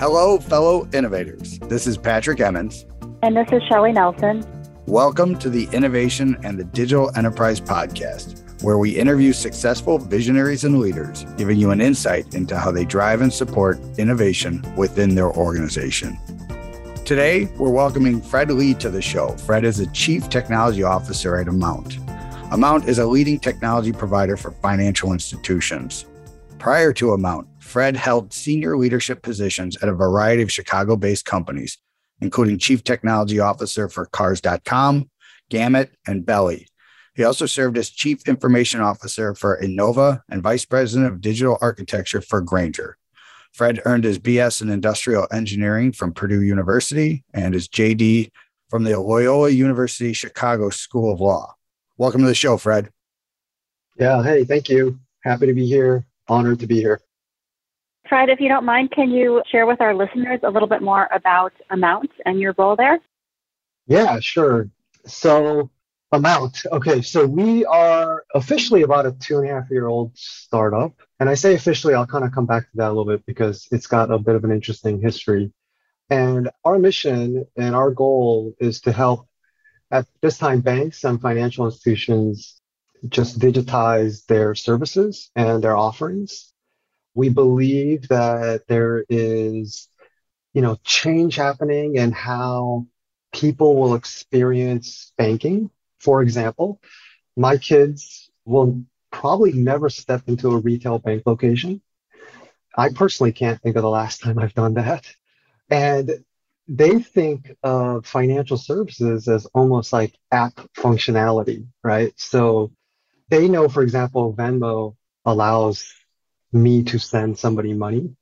Hello, fellow innovators. This is Patrick Emmons. And this is Shelly Nelson. Welcome to the Innovation and the Digital Enterprise Podcast, where we interview successful visionaries and leaders, giving you an insight into how they drive and support innovation within their organization. Today, we're welcoming Fred Lee to the show. Fred is a Chief Technology Officer at Amount. Amount is a leading technology provider for financial institutions. Prior to Amount, Fred held senior leadership positions at a variety of Chicago based companies, including Chief Technology Officer for Cars.com, Gamut, and Belly. He also served as Chief Information Officer for Enova and Vice President of Digital Architecture for Grainger. Fred earned his BS in Industrial Engineering from Purdue University and his JD from the Loyola University Chicago School of Law. Welcome to the show, Fred. Yeah, hey, thank you. Happy to be here. Honored to be here. Fred, if you don't mind, can you share with our listeners a little bit more about Amount and your role there? Yeah, sure. So, Amount. Okay, so we are officially about a two and a half year old startup. And I say officially, I'll kind of come back to that a little bit because it's got a bit of an interesting history. And our mission and our goal is to help, at this time, banks and financial institutions just digitize their services and their offerings we believe that there is, you know, change happening in how people will experience banking. For example, my kids will probably never step into a retail bank location. I personally can't think of the last time I've done that. And they think of financial services as almost like app functionality, right? So they know, for example, Venmo allows me to send somebody money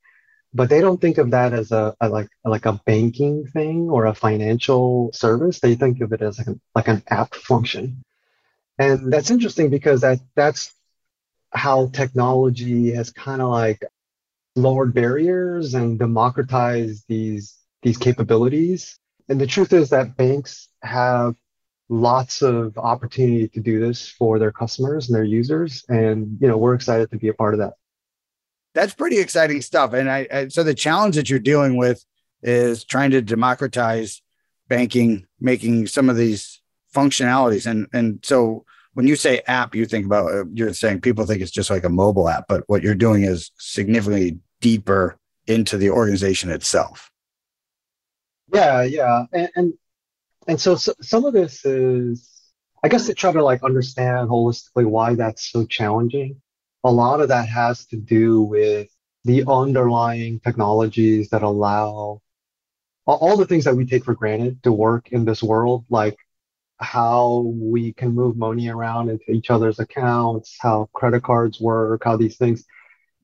but they don't think of that as a, a, like like a banking thing or a financial service they think of it as like, like an app function and that's interesting because that that's how technology has kind of like lowered barriers and democratized these these capabilities and the truth is that banks have lots of opportunity to do this for their customers and their users and you know we're excited to be a part of that that's pretty exciting stuff. And I, I, so the challenge that you're dealing with is trying to democratize banking, making some of these functionalities. And and so when you say app, you think about you're saying people think it's just like a mobile app, but what you're doing is significantly deeper into the organization itself. Yeah, yeah, and and, and so, so some of this is, I guess, to try to like understand holistically why that's so challenging a lot of that has to do with the underlying technologies that allow all the things that we take for granted to work in this world, like how we can move money around into each other's accounts, how credit cards work, how these things.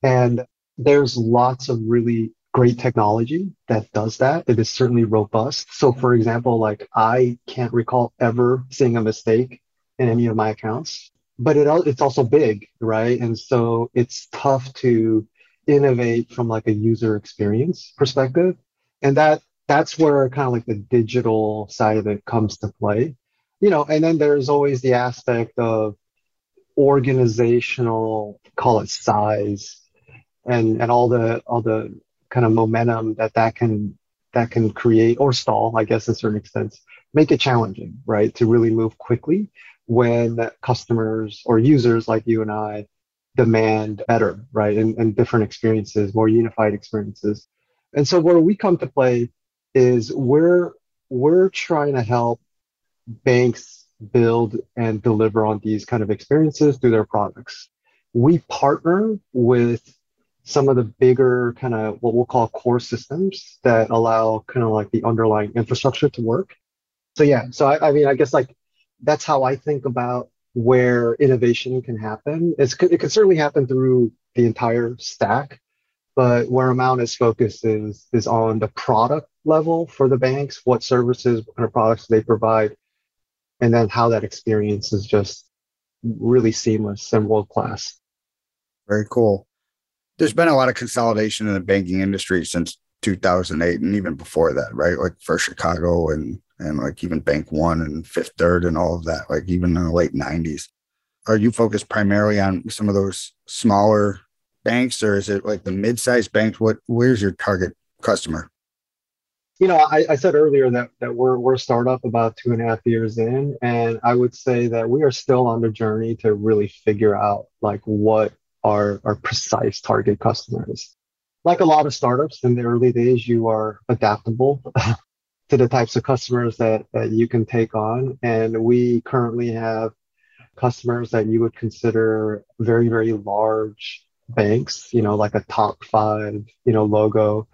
And there's lots of really great technology that does that. It is certainly robust. So, for example, like I can't recall ever seeing a mistake in any of my accounts but it it's also big, right? And so it's tough to innovate from like a user experience perspective, and that that's where kind of like the digital side of it comes to play, you know. And then there's always the aspect of organizational, call it size, and and all the all the kind of momentum that that can that can create or stall, I guess, in certain extents, make it challenging, right, to really move quickly when customers or users like you and I demand better, right? And, and different experiences, more unified experiences. And so where we come to play is we're we're trying to help banks build and deliver on these kind of experiences through their products. We partner with some of the bigger kind of what we'll call core systems that allow kind of like the underlying infrastructure to work. So yeah, so I, I mean, I guess like that's how I think about where innovation can happen. It's, it can certainly happen through the entire stack, but where Amount is focused is is on the product level for the banks, what services, what kind of products they provide, and then how that experience is just really seamless and world class. Very cool. There's been a lot of consolidation in the banking industry since 2008 and even before that, right? Like First Chicago and and like even Bank One and Fifth Third and all of that, like even in the late 90s. are you focused primarily on some of those smaller banks or is it like the mid-sized banks? What where's your target customer? You know, I, I said earlier that, that we're we're a startup about two and a half years in, and I would say that we are still on the journey to really figure out like what our our precise target customers. Like a lot of startups in the early days, you are adaptable to the types of customers that, that you can take on. And we currently have customers that you would consider very, very large banks, you know, like a top five, you know, logo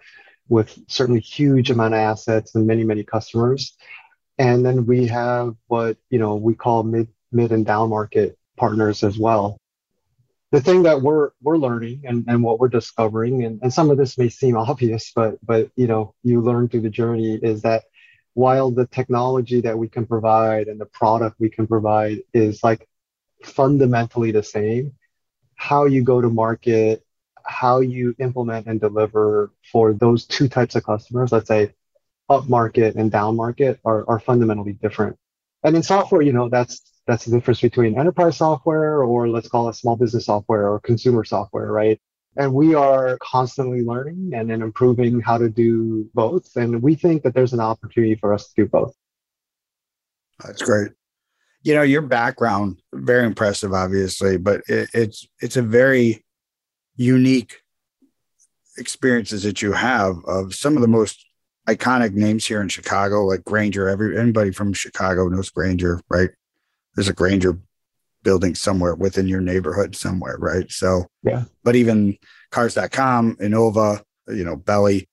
with certainly huge amount of assets and many, many customers. And then we have what, you know, we call mid, mid and down market partners as well. The thing that we're we're learning and, and what we're discovering, and, and some of this may seem obvious, but but you know, you learn through the journey is that while the technology that we can provide and the product we can provide is like fundamentally the same, how you go to market, how you implement and deliver for those two types of customers, let's say up market and down market, are, are fundamentally different. And in software, you know, that's that's the difference between enterprise software or let's call it small business software or consumer software, right? And we are constantly learning and, then improving how to do both. And we think that there's an opportunity for us to do both. That's great you know your background very impressive obviously but it, it's it's a very unique experiences that you have of some of the most iconic names here in chicago like grainger every anybody from chicago knows grainger right there's a Grainger building somewhere within your neighborhood somewhere right so yeah but even cars.com enova you know belly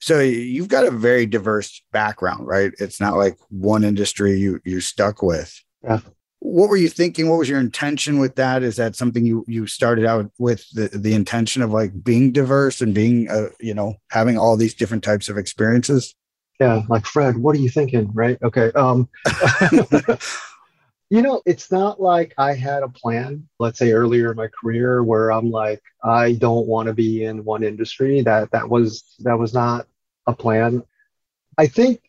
so you've got a very diverse background right it's not like one industry you you're stuck with yeah. What were you thinking? What was your intention with that? Is that something you you started out with the the intention of like being diverse and being uh, you know having all these different types of experiences? Yeah, like Fred, what are you thinking? Right? Okay. Um You know, it's not like I had a plan, let's say earlier in my career where I'm like, I don't want to be in one industry. That that was that was not a plan. I think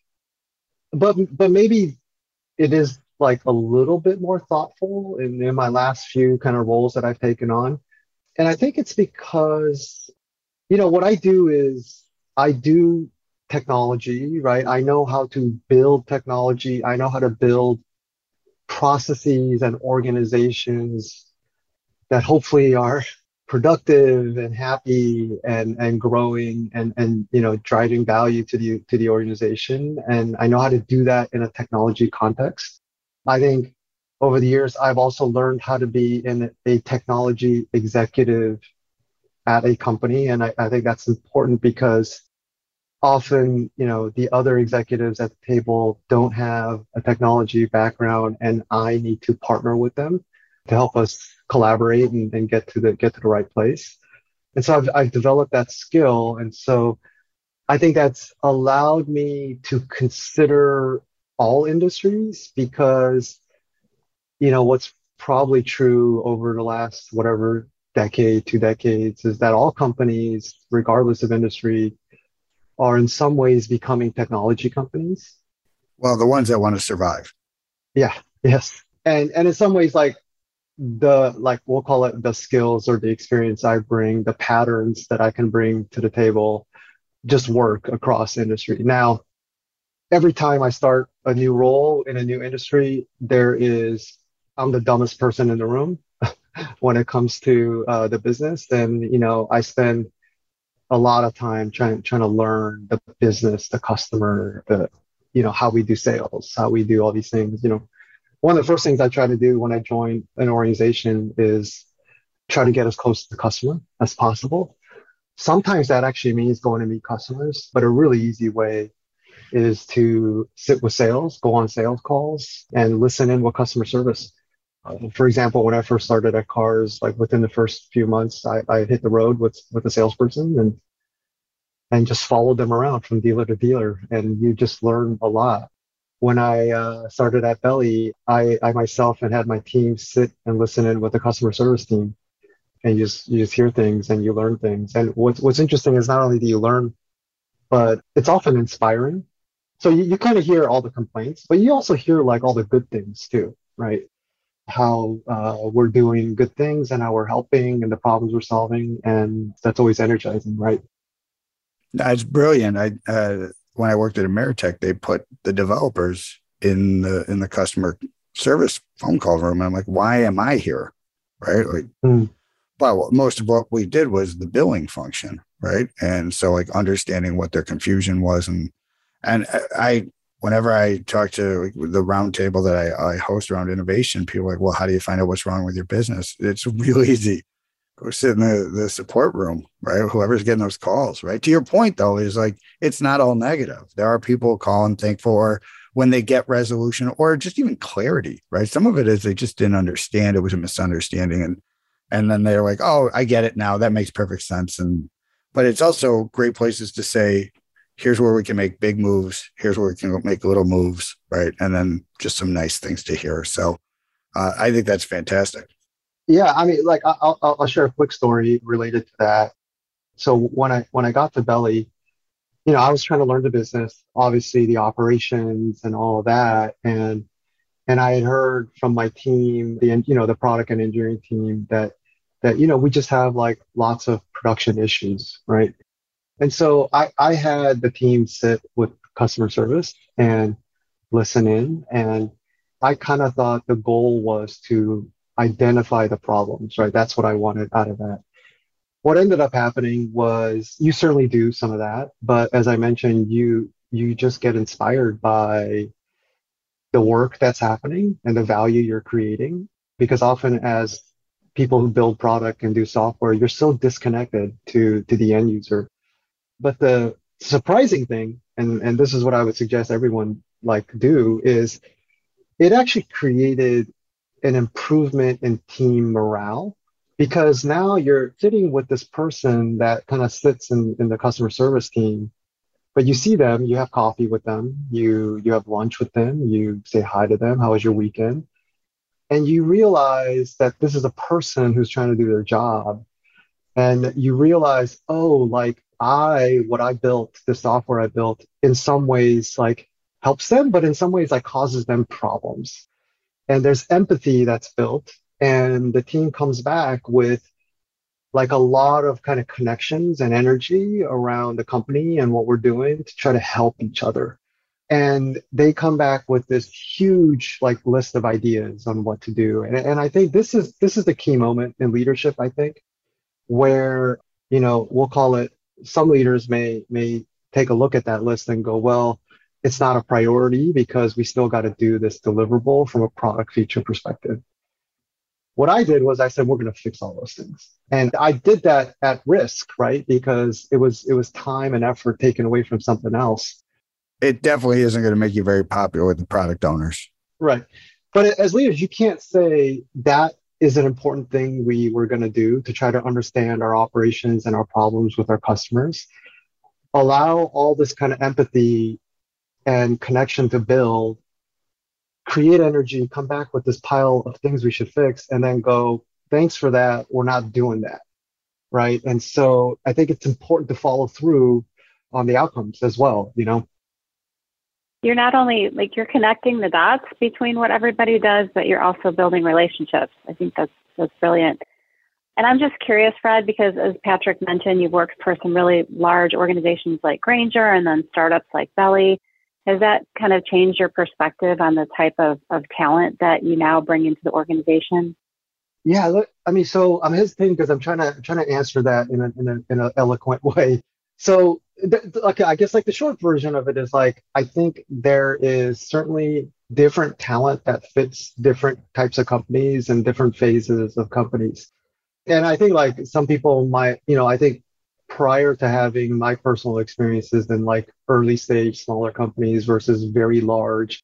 but but maybe it is like a little bit more thoughtful in, in my last few kind of roles that I've taken on. And I think it's because, you know, what I do is I do technology, right? I know how to build technology. I know how to build processes and organizations that hopefully are productive and happy and and growing and and you know driving value to the to the organization and i know how to do that in a technology context I think over the years, I've also learned how to be in a technology executive at a company. And I, I think that's important because often, you know, the other executives at the table don't have a technology background and I need to partner with them to help us collaborate and, and get to the get to the right place. And so I've, I've developed that skill. And so I think that's allowed me to consider all industries because you know what's probably true over the last whatever decade two decades is that all companies regardless of industry are in some ways becoming technology companies. Well the ones that want to survive. Yeah yes. And and in some ways like the like we'll call it the skills or the experience i bring the patterns that i can bring to the table just work across industry. Now every time I start a new role in a new industry, there is I'm the dumbest person in the room when it comes to uh, the business, Then you know I spend a lot of time trying trying to learn the business, the customer, the you know how we do sales, how we do all these things. You know, one of the first things I try to do when I join an organization is try to get as close to the customer as possible. Sometimes that actually means going to meet customers, but a really easy way is to sit with sales, go on sales calls, and listen in with customer service. Uh, for example, when I first started at Cars, like within the first few months, I, I hit the road with with a salesperson and and just followed them around from dealer to dealer, and you just learn a lot. When I uh, started at Belly, I, I myself and had my team sit and listen in with the customer service team, and you just you just hear things and you learn things. And what's what's interesting is not only do you learn, but it's often inspiring so you, you kind of hear all the complaints, but you also hear like all the good things too, right? How uh, we're doing good things and how we're helping and the problems we're solving. And that's always energizing, right? That's brilliant. I uh, when I worked at Ameritech, they put the developers in the in the customer service phone call room. I'm like, why am I here? Right? Like, mm. well, most of what we did was the billing function, right? And so, like, understanding what their confusion was, and and I, whenever I talk to the roundtable that I, I host around innovation, people are like, well, how do you find out what's wrong with your business? It's real easy. Go sit in the, the support room, right? Whoever's getting those calls, right? To your point, though, is like it's not all negative. There are people calling thankful or when they get resolution or just even clarity, right? Some of it is they just didn't understand. It was a misunderstanding. And and then they're like, oh, I get it now. That makes perfect sense. And but it's also great places to say, here's where we can make big moves. Here's where we can make little moves, right? And then just some nice things to hear. So uh, I think that's fantastic. Yeah, I mean, like I'll, I'll share a quick story related to that. So when I when I got to Belly, you know, I was trying to learn the business, obviously the operations and all of that, and and I had heard from my team, the you know the product and engineering team that that you know we just have like lots of production issues, right? And so I I had the team sit with customer service and listen in, and I kind of thought the goal was to identify the problems, right? That's what I wanted out of that what ended up happening was you certainly do some of that, but as I mentioned, you you just get inspired by the work that's happening and the value you're creating. Because often as people who build product and do software, you're still disconnected to to the end user. But the surprising thing, and, and this is what I would suggest everyone like do, is it actually created an improvement in team morale because now you're sitting with this person that kind of sits in, in the customer service team but you see them you have coffee with them you you have lunch with them you say hi to them how was your weekend? And you realize that this is a person who's trying to do their job. And you realize oh like i what i built the software i built in some ways like helps them but in some ways like causes them problems. And there's empathy that's built and the team comes back with like a lot of kind of connections and energy around the company and what we're doing to try to help each other. And they come back with this huge like list of ideas on what to do. And, and i think this is this is the key moment in leadership i think where you know we'll call it some leaders may may take a look at that list and go well it's not a priority because we still got to do this deliverable from a product feature perspective what I did was I said, we're going to fix all those things. And I did that at risk, right? Because it was, it was time and effort taken away from something else. It definitely isn't going to make you very popular with the product owners. Right. But as leaders, you can't say that is an important thing we were going to do to try to understand our operations and our problems with our customers. Allow all this kind of empathy and connection to build create energy, come back with this pile of things we should fix, and then go, thanks for that. We're not doing that. Right. And so I think it's important to follow through on the outcomes as well, you know? You're not only like you're connecting the dots between what everybody does, but you're also building relationships. I think that's that's brilliant. And I'm just curious, Fred, because as Patrick mentioned, you've worked for some really large organizations like Grainger and then startups like Belly. Has that kind of changed your perspective on the type of, of talent that you now bring into the organization? Yeah, look, I mean, so I'm hesitating because I'm trying to trying to answer that in a, in, a, in an eloquent way. So, okay, I guess like the short version of it is like I think there is certainly different talent that fits different types of companies and different phases of companies. And I think like some people might, you know, I think prior to having my personal experiences in like early stage smaller companies versus very large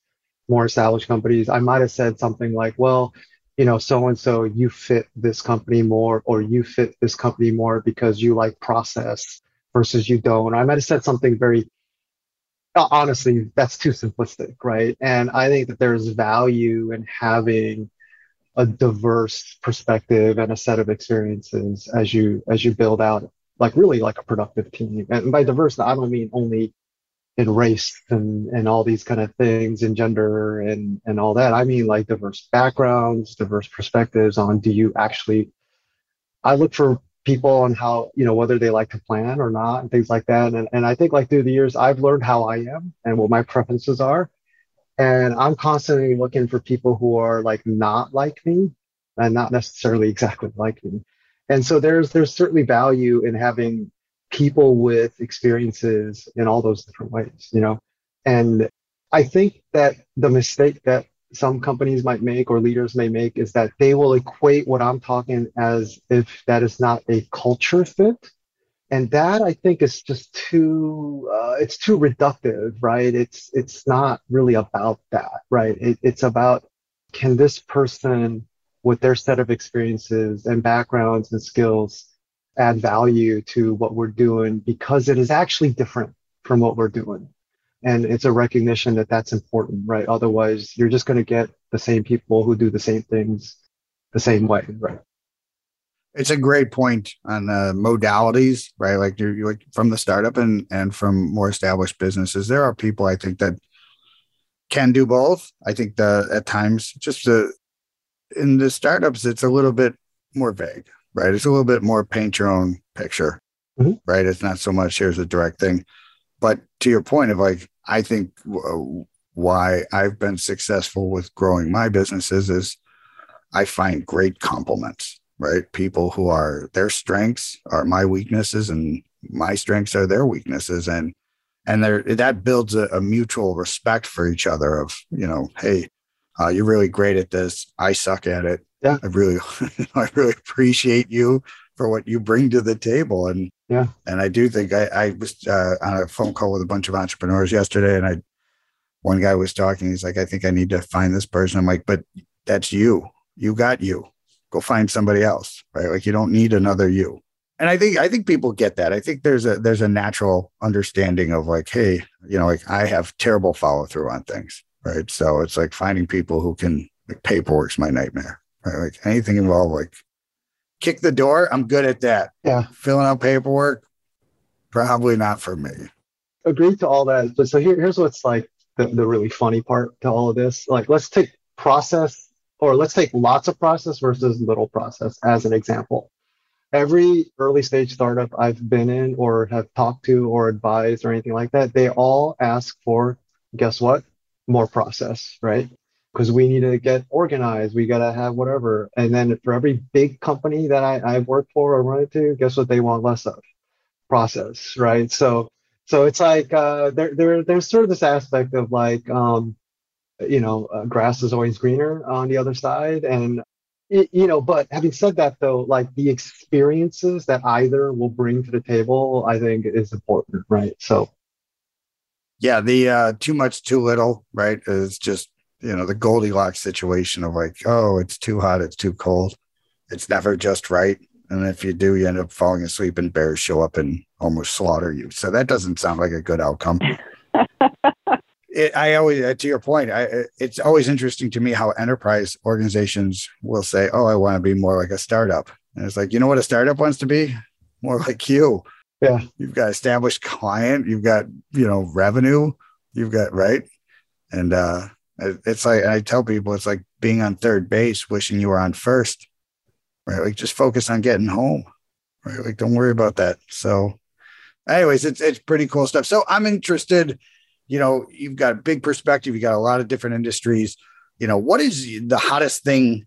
more established companies i might have said something like well you know so and so you fit this company more or you fit this company more because you like process versus you don't i might have said something very uh, honestly that's too simplistic right and i think that there's value in having a diverse perspective and a set of experiences as you as you build out like really like a productive team. And by diverse, I don't mean only in race and, and all these kind of things and gender and, and all that. I mean like diverse backgrounds, diverse perspectives on do you actually I look for people on how, you know, whether they like to plan or not and things like that. And and I think like through the years I've learned how I am and what my preferences are. And I'm constantly looking for people who are like not like me and not necessarily exactly like me. And so there's there's certainly value in having people with experiences in all those different ways, you know. And I think that the mistake that some companies might make or leaders may make is that they will equate what I'm talking as if that is not a culture fit. And that I think is just too, uh, it's too reductive, right? It's, it's not really about that, right? It, it's about can this person with their set of experiences and backgrounds and skills add value to what we're doing because it is actually different from what we're doing. And it's a recognition that that's important, right? Otherwise, you're just going to get the same people who do the same things the same way, right? It's a great point on uh, modalities, right? Like you're, you're like from the startup and and from more established businesses. There are people I think that can do both. I think the at times just the in the startups it's a little bit more vague, right? It's a little bit more paint your own picture, mm-hmm. right? It's not so much here's a direct thing. But to your point of like, I think uh, why I've been successful with growing my businesses is I find great compliments, right? People who are their strengths are my weaknesses and my strengths are their weaknesses. And and there that builds a, a mutual respect for each other of, you know, hey, uh, you're really great at this. I suck at it yeah i really i really appreciate you for what you bring to the table. And yeah. and i do think i i was uh, on a phone call with a bunch of entrepreneurs yesterday and i one guy was talking he's like i think i need to find this person. I'm like but that's you. You got you. Go find somebody else right? Like you don't need another you. And i think i think people get that. I think there's a there's a natural understanding of like hey you know like i have terrible follow through on things right? So it's like finding people who can like paperwork's my nightmare right? Like anything involved, like kick the door, I'm good at that. Yeah. Filling out paperwork, probably not for me. Agreed to all that. But so here, here's what's like the, the really funny part to all of this. Like, let's take process or let's take lots of process versus little process as an example. Every early stage startup I've been in or have talked to or advised or anything like that, they all ask for, guess what? More process, right? Because we need to get organized. We got to have whatever. And then for every big company that I, I've worked for or run into, guess what they want less of? Process, right? So, so it's like uh, there, there, there's sort of this aspect of like, um, you know, uh, grass is always greener on the other side, and it, you know. But having said that, though, like the experiences that either will bring to the table, I think is important, right? So, yeah, the uh, too much, too little, right, is just you know the Goldilocks situation of like, oh, it's too hot, it's too cold, it's never just right. And if you do, you end up falling asleep, and bears show up and almost slaughter you. So that doesn't sound like a good outcome. it, I always, uh, to your point, I, it's always interesting to me how enterprise organizations will say, "Oh, I want to be more like a startup," and it's like, you know what a startup wants to be? More like you. Yeah, you've got established client, you've got you know revenue, you've got right, and uh, it's like I tell people it's like being on third base, wishing you were on first. Right. Like just focus on getting home. Right. Like don't worry about that. So anyways, it's it's pretty cool stuff. So I'm interested, you know, you've got a big perspective, you got a lot of different industries. You know, what is the hottest thing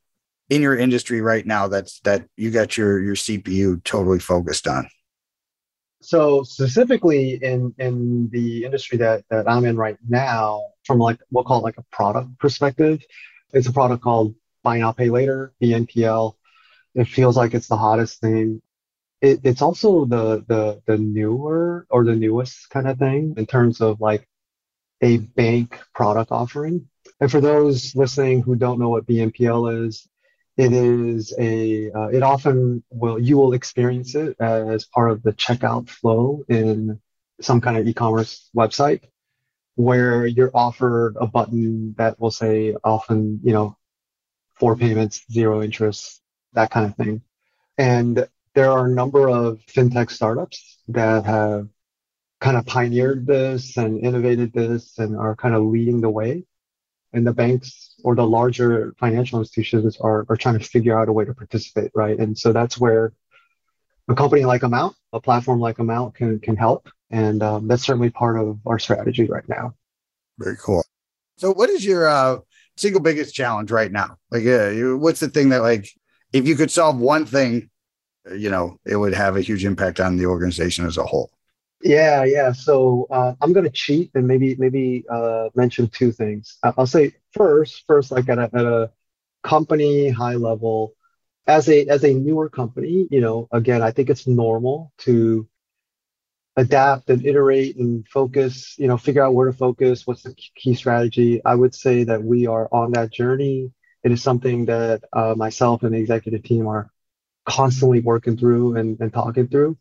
in your industry right now that's that you got your your CPU totally focused on? So specifically in in the industry that that I'm in right now, from like we'll call it like a product perspective, it's a product called Buy Now Pay Later (BNPL). It feels like it's the hottest thing. It, it's also the the the newer or the newest kind of thing in terms of like a bank product offering. And for those listening who don't know what BNPL is, it is a, uh, it often will, you will experience it as part of the checkout flow in some kind of e-commerce website where you're offered a button that will say often, you know, four payments, zero interest, that kind of thing. And there are a number of fintech startups that have kind of pioneered this and innovated this and are kind of leading the way. And the banks or the larger financial institutions are, are trying to figure out a way to participate, right? And so that's where a company like Amount, a platform like Amount can, can help. And um, that's certainly part of our strategy right now. Very cool. So what is your uh, single biggest challenge right now? Like, uh, you, what's the thing that like, if you could solve one thing, you know, it would have a huge impact on the organization as a whole? Yeah, yeah. So uh, I'm gonna cheat and maybe maybe uh, mention two things. I'll say first, first like at a, at a company high level, as a as a newer company, you know, again, I think it's normal to adapt and iterate and focus. You know, figure out where to focus. What's the key strategy? I would say that we are on that journey. It is something that uh, myself and the executive team are constantly working through and, and talking through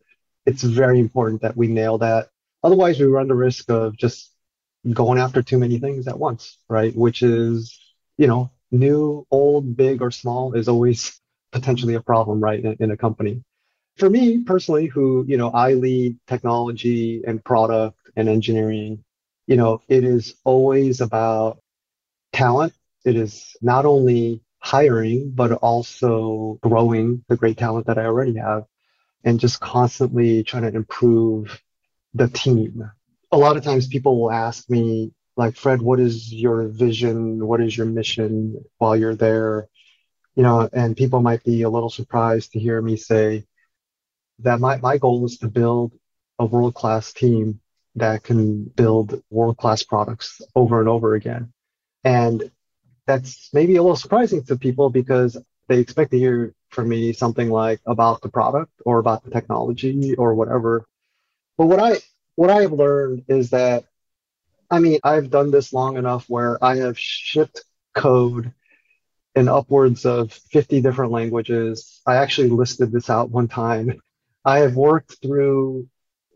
it's very important that we nail that. Otherwise, we run the risk of just going after too many things at once, right? Which is, you know, new, old, big, or small is always potentially a problem, right, in, in a company. For me personally, who, you know, I lead technology and product and engineering, you know, it is always about talent. It is not only hiring, but also growing the great talent that I already have and just constantly trying to improve the team. A lot of times people will ask me, like, Fred, what is your vision? What is your mission while you're there? You know, and people might be a little surprised to hear me say that my, my goal is to build a world class team that can build world class products over and over again. And that's maybe a little surprising to people because they expect to hear from me something like about the product or about the technology or whatever. But what I what I have learned is that I mean I've done this long enough where I have shipped code in upwards of 50 different languages. I actually listed this out one time. I have worked through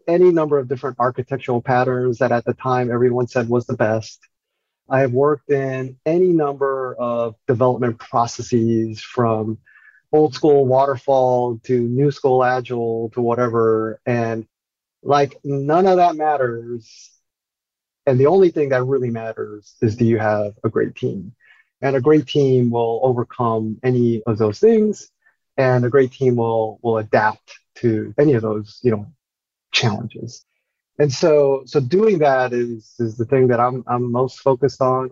any number of different architectural patterns that at the time everyone said was the best. I have worked in any number of development processes from old school waterfall to new school agile to whatever. And like none of that matters. And the only thing that really matters is do you have a great team? And a great team will overcome any of those things. And a great team will will adapt to any of those, you know, challenges. And so so doing that is is the thing that I'm I'm most focused on.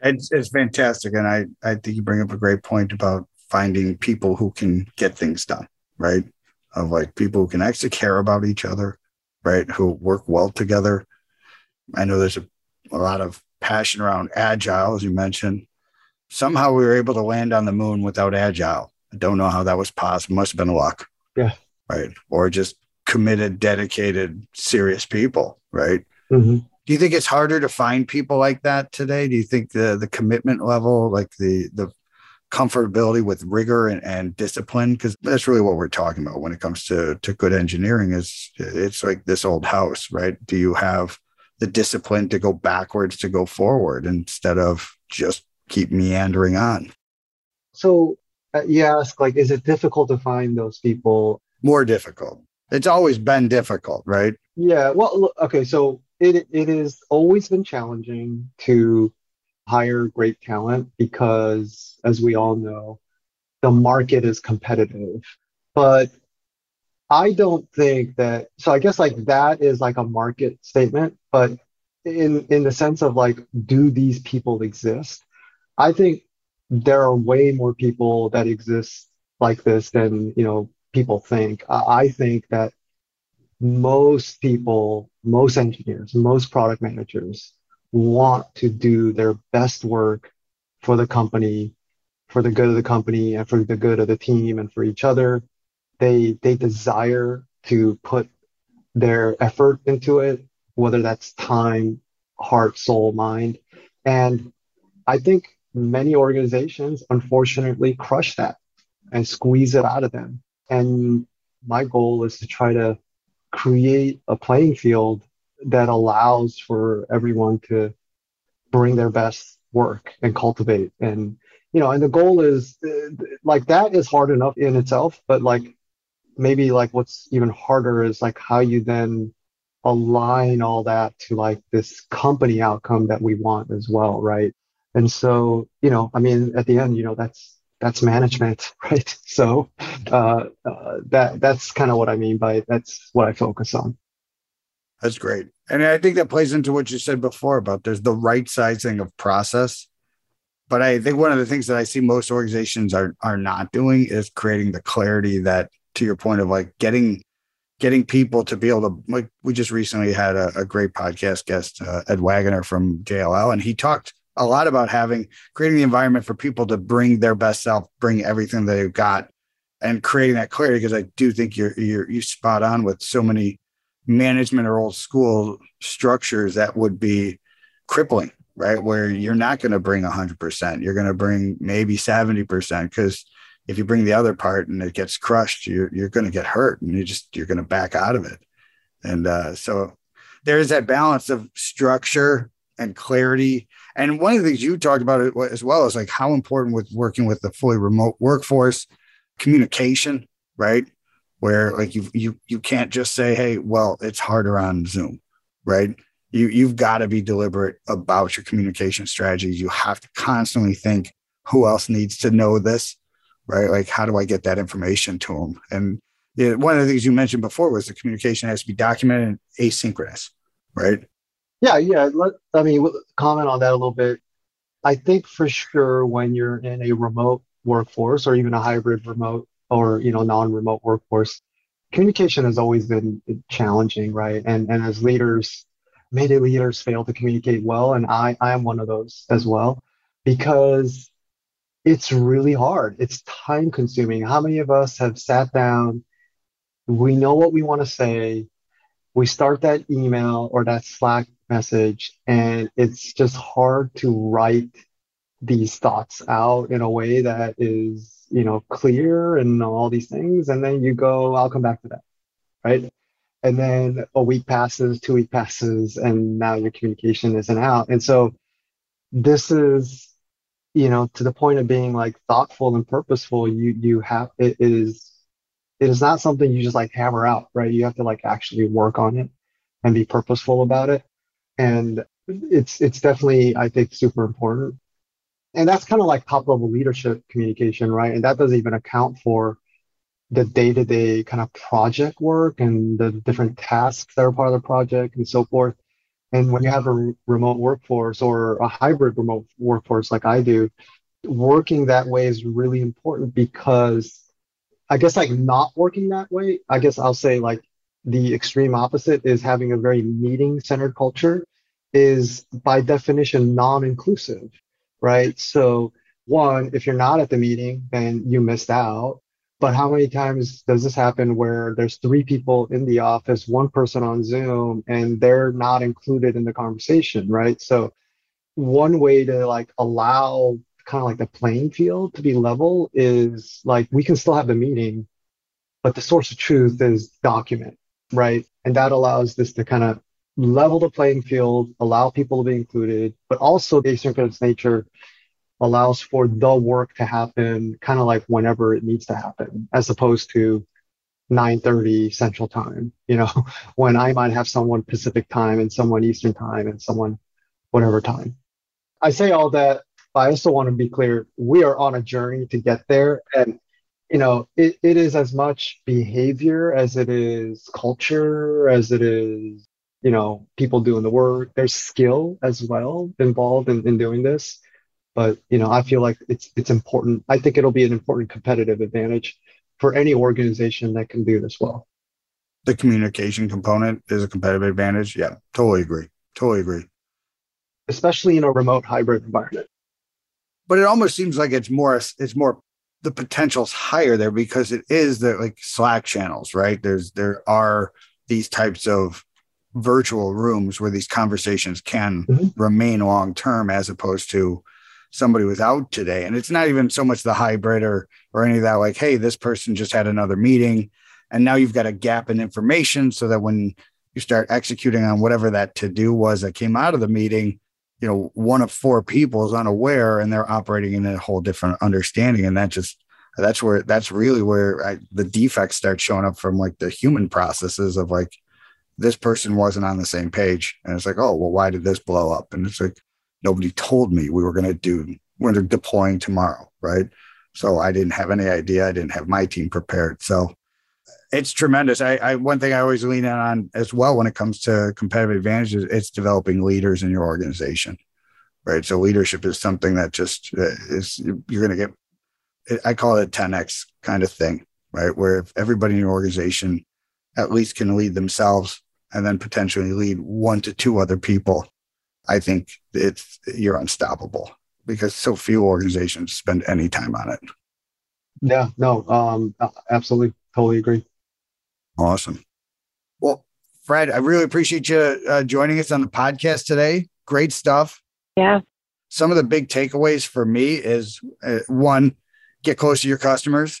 It's, it's fantastic. And I, I think you bring up a great point about finding people who can get things done, right? Of like people who can actually care about each other, right? Who work well together. I know there's a, a lot of passion around agile, as you mentioned. Somehow we were able to land on the moon without agile. I don't know how that was possible. Must have been luck. Yeah. Right. Or just committed, dedicated, serious people, right? Mm-hmm. Do you think it's harder to find people like that today? Do you think the the commitment level, like the the comfortability with rigor and, and discipline because that's really what we're talking about when it comes to to good engineering is it's like this old house right do you have the discipline to go backwards to go forward instead of just keep meandering on so uh, you ask like is it difficult to find those people more difficult it's always been difficult right yeah well okay so it it has always been challenging to hire great talent because, as we all know, the market is competitive. But I don't think that, so I guess like that is like a market statement, but in, in the sense of like, do these people exist? I think there are way more people that exist like this than, you know, people think. I think that most people, most engineers, most product managers want to do their best work for the company, for the good of the company and for the good of the team and for each other. They they desire to put their effort into it, whether that's time, heart, soul, mind. And I think many organizations unfortunately crush that and squeeze it out of them. And my goal is to try to create a playing field that allows for everyone to bring their best work and cultivate and you know and the goal is like that is hard enough in itself but like maybe like what's even harder is like how you then align all that to like this company outcome that we want as well, right? And so, you know, I mean, at the end, you know, that's that's management, right? So uh, uh, that that's kind of what I mean by that's what I focus on. That's great, and I think that plays into what you said before about there's the right sizing of process. But I think one of the things that I see most organizations are are not doing is creating the clarity that, to your point of like getting getting people to be able to like we just recently had a, a great podcast guest uh, ed wagoner from jll and he talked a lot about having creating the environment for people to bring their best self bring everything they've got and creating that clarity because i do think you're you're you spot on with so many management or old school structures that would be crippling right where you're not going to bring 100% you're going to bring maybe 70% because if you bring the other part and it gets crushed, you're you're going to get hurt, and you just you're going to back out of it. And uh, so there is that balance of structure and clarity. And one of the things you talked about as well is like how important with working with the fully remote workforce, communication, right? Where like you you you can't just say, hey, well, it's harder on Zoom, right? You you've got to be deliberate about your communication strategies. You have to constantly think who else needs to know this right? Like, how do I get that information to them? And one of the things you mentioned before was the communication has to be documented and asynchronous, right? Yeah, yeah. Let, I mean, comment on that a little bit. I think for sure when you're in a remote workforce or even a hybrid remote or you know non-remote workforce, communication has always been challenging, right? And and as leaders, many leaders fail to communicate well, and I I am one of those as well, because it's really hard. It's time consuming. How many of us have sat down? We know what we want to say. We start that email or that Slack message, and it's just hard to write these thoughts out in a way that is, you know, clear and all these things. And then you go, I'll come back to that. Right. And then a week passes, two week passes, and now your communication isn't out. And so this is you know to the point of being like thoughtful and purposeful you you have it is it is not something you just like hammer out right you have to like actually work on it and be purposeful about it and it's it's definitely i think super important. And that's kind of like top level leadership communication right? And that doesn't even account for the day-to-day kind of project work and the different tasks that are part of the project and so forth. And when you have a remote workforce or a hybrid remote workforce like I do, working that way is really important because I guess like not working that way, I guess I'll say like the extreme opposite is having a very meeting centered culture is by definition non-inclusive, right? So one, if you're not at the meeting, then you missed out. But how many times does this happen where there's three people in the office, one person on Zoom, and they're not included in the conversation, right? So one way to like allow kind of like the playing field to be level is like we can still have the meeting, but the source of truth is document, right? And that allows this to kind of level the playing field, allow people to be included, but also the asynchronous nature allows for the work to happen kind of like whenever it needs to happen, as opposed to 9:30 Central Time. You know, when I might have someone Pacific Time and someone Eastern Time and someone whatever time. I say all that. But I also want to be clear. We are on a journey to get there, and you know, it, it is as much behavior as it is culture, as it is you know people doing the work. There's skill as well involved in, in doing this but you know, I feel like it's it's important. I think it'll be an important competitive advantage for any organization that can do this well. The communication component is a competitive advantage. Yeah, totally agree. Totally agree. Especially in a remote hybrid environment. But it almost seems like it's more it's more the potential's higher there because it is the like Slack channels, right? There's there are these types of virtual rooms where these conversations can mm-hmm. remain long term as opposed to somebody was out today. And it's not even so much the hybrid or or any of that, like, hey, this person just had another meeting. And now you've got a gap in information so that when you start executing on whatever that to do was that came out of the meeting, you know, one of four people is unaware and they're operating in a whole different understanding. And that just that's where that's really where I, the defects start showing up from like the human processes of like this person wasn't on the same page. And it's like, oh, well, why did this blow up? And it's like, nobody told me we were going to do, we're deploying tomorrow. Right. So I didn't have any idea. I didn't have my team prepared. So it's tremendous. I, I one thing I always lean in on as well when it comes to competitive advantages, it's developing leaders in your organization. Right. So leadership is something that just uh, is you're going to get, I call it a 10x kind of thing, right? Where if everybody in your organization at least can lead themselves and then potentially lead one to two other people, I think it's you're unstoppable because so few organizations spend any time on it. Yeah, no, um, absolutely, totally agree. Awesome. Well, Fred, I really appreciate you uh, joining us on the podcast today. Great stuff. Yeah. Some of the big takeaways for me is uh, one, get close to your customers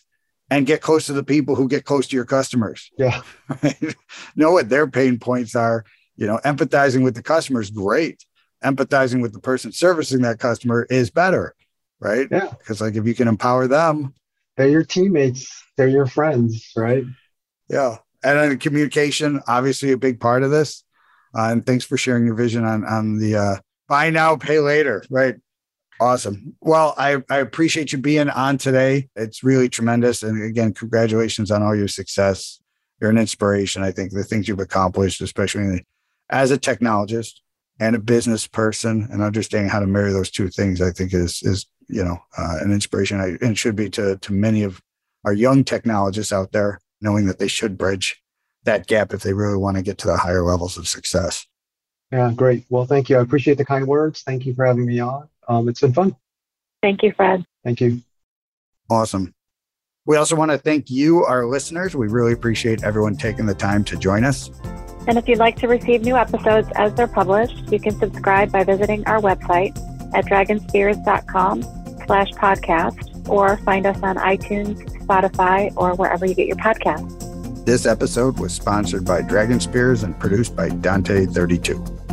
and get close to the people who get close to your customers. Yeah. know what their pain points are. You know, empathizing with the customer is great. Empathizing with the person servicing that customer is better, right? Yeah. Because like if you can empower them, they're your teammates, they're your friends, right? Yeah. And then communication, obviously a big part of this. Uh, and thanks for sharing your vision on on the uh, buy now, pay later, right? Awesome. Well, I, I appreciate you being on today. It's really tremendous. And again, congratulations on all your success. You're an inspiration. I think the things you've accomplished, especially as a technologist and a business person and understanding how to marry those two things, I think is, is you know, uh, an inspiration I, and should be to, to many of our young technologists out there, knowing that they should bridge that gap if they really want to get to the higher levels of success. Yeah, great. Well, thank you. I appreciate the kind words. Thank you for having me on. Um, it's been fun. Thank you, Fred. Thank you. Awesome. We also want to thank you, our listeners. We really appreciate everyone taking the time to join us. And if you'd like to receive new episodes as they're published, you can subscribe by visiting our website at dragonspears.com slash podcast or find us on iTunes, Spotify, or wherever you get your podcasts. This episode was sponsored by Dragon Spears and produced by Dante32.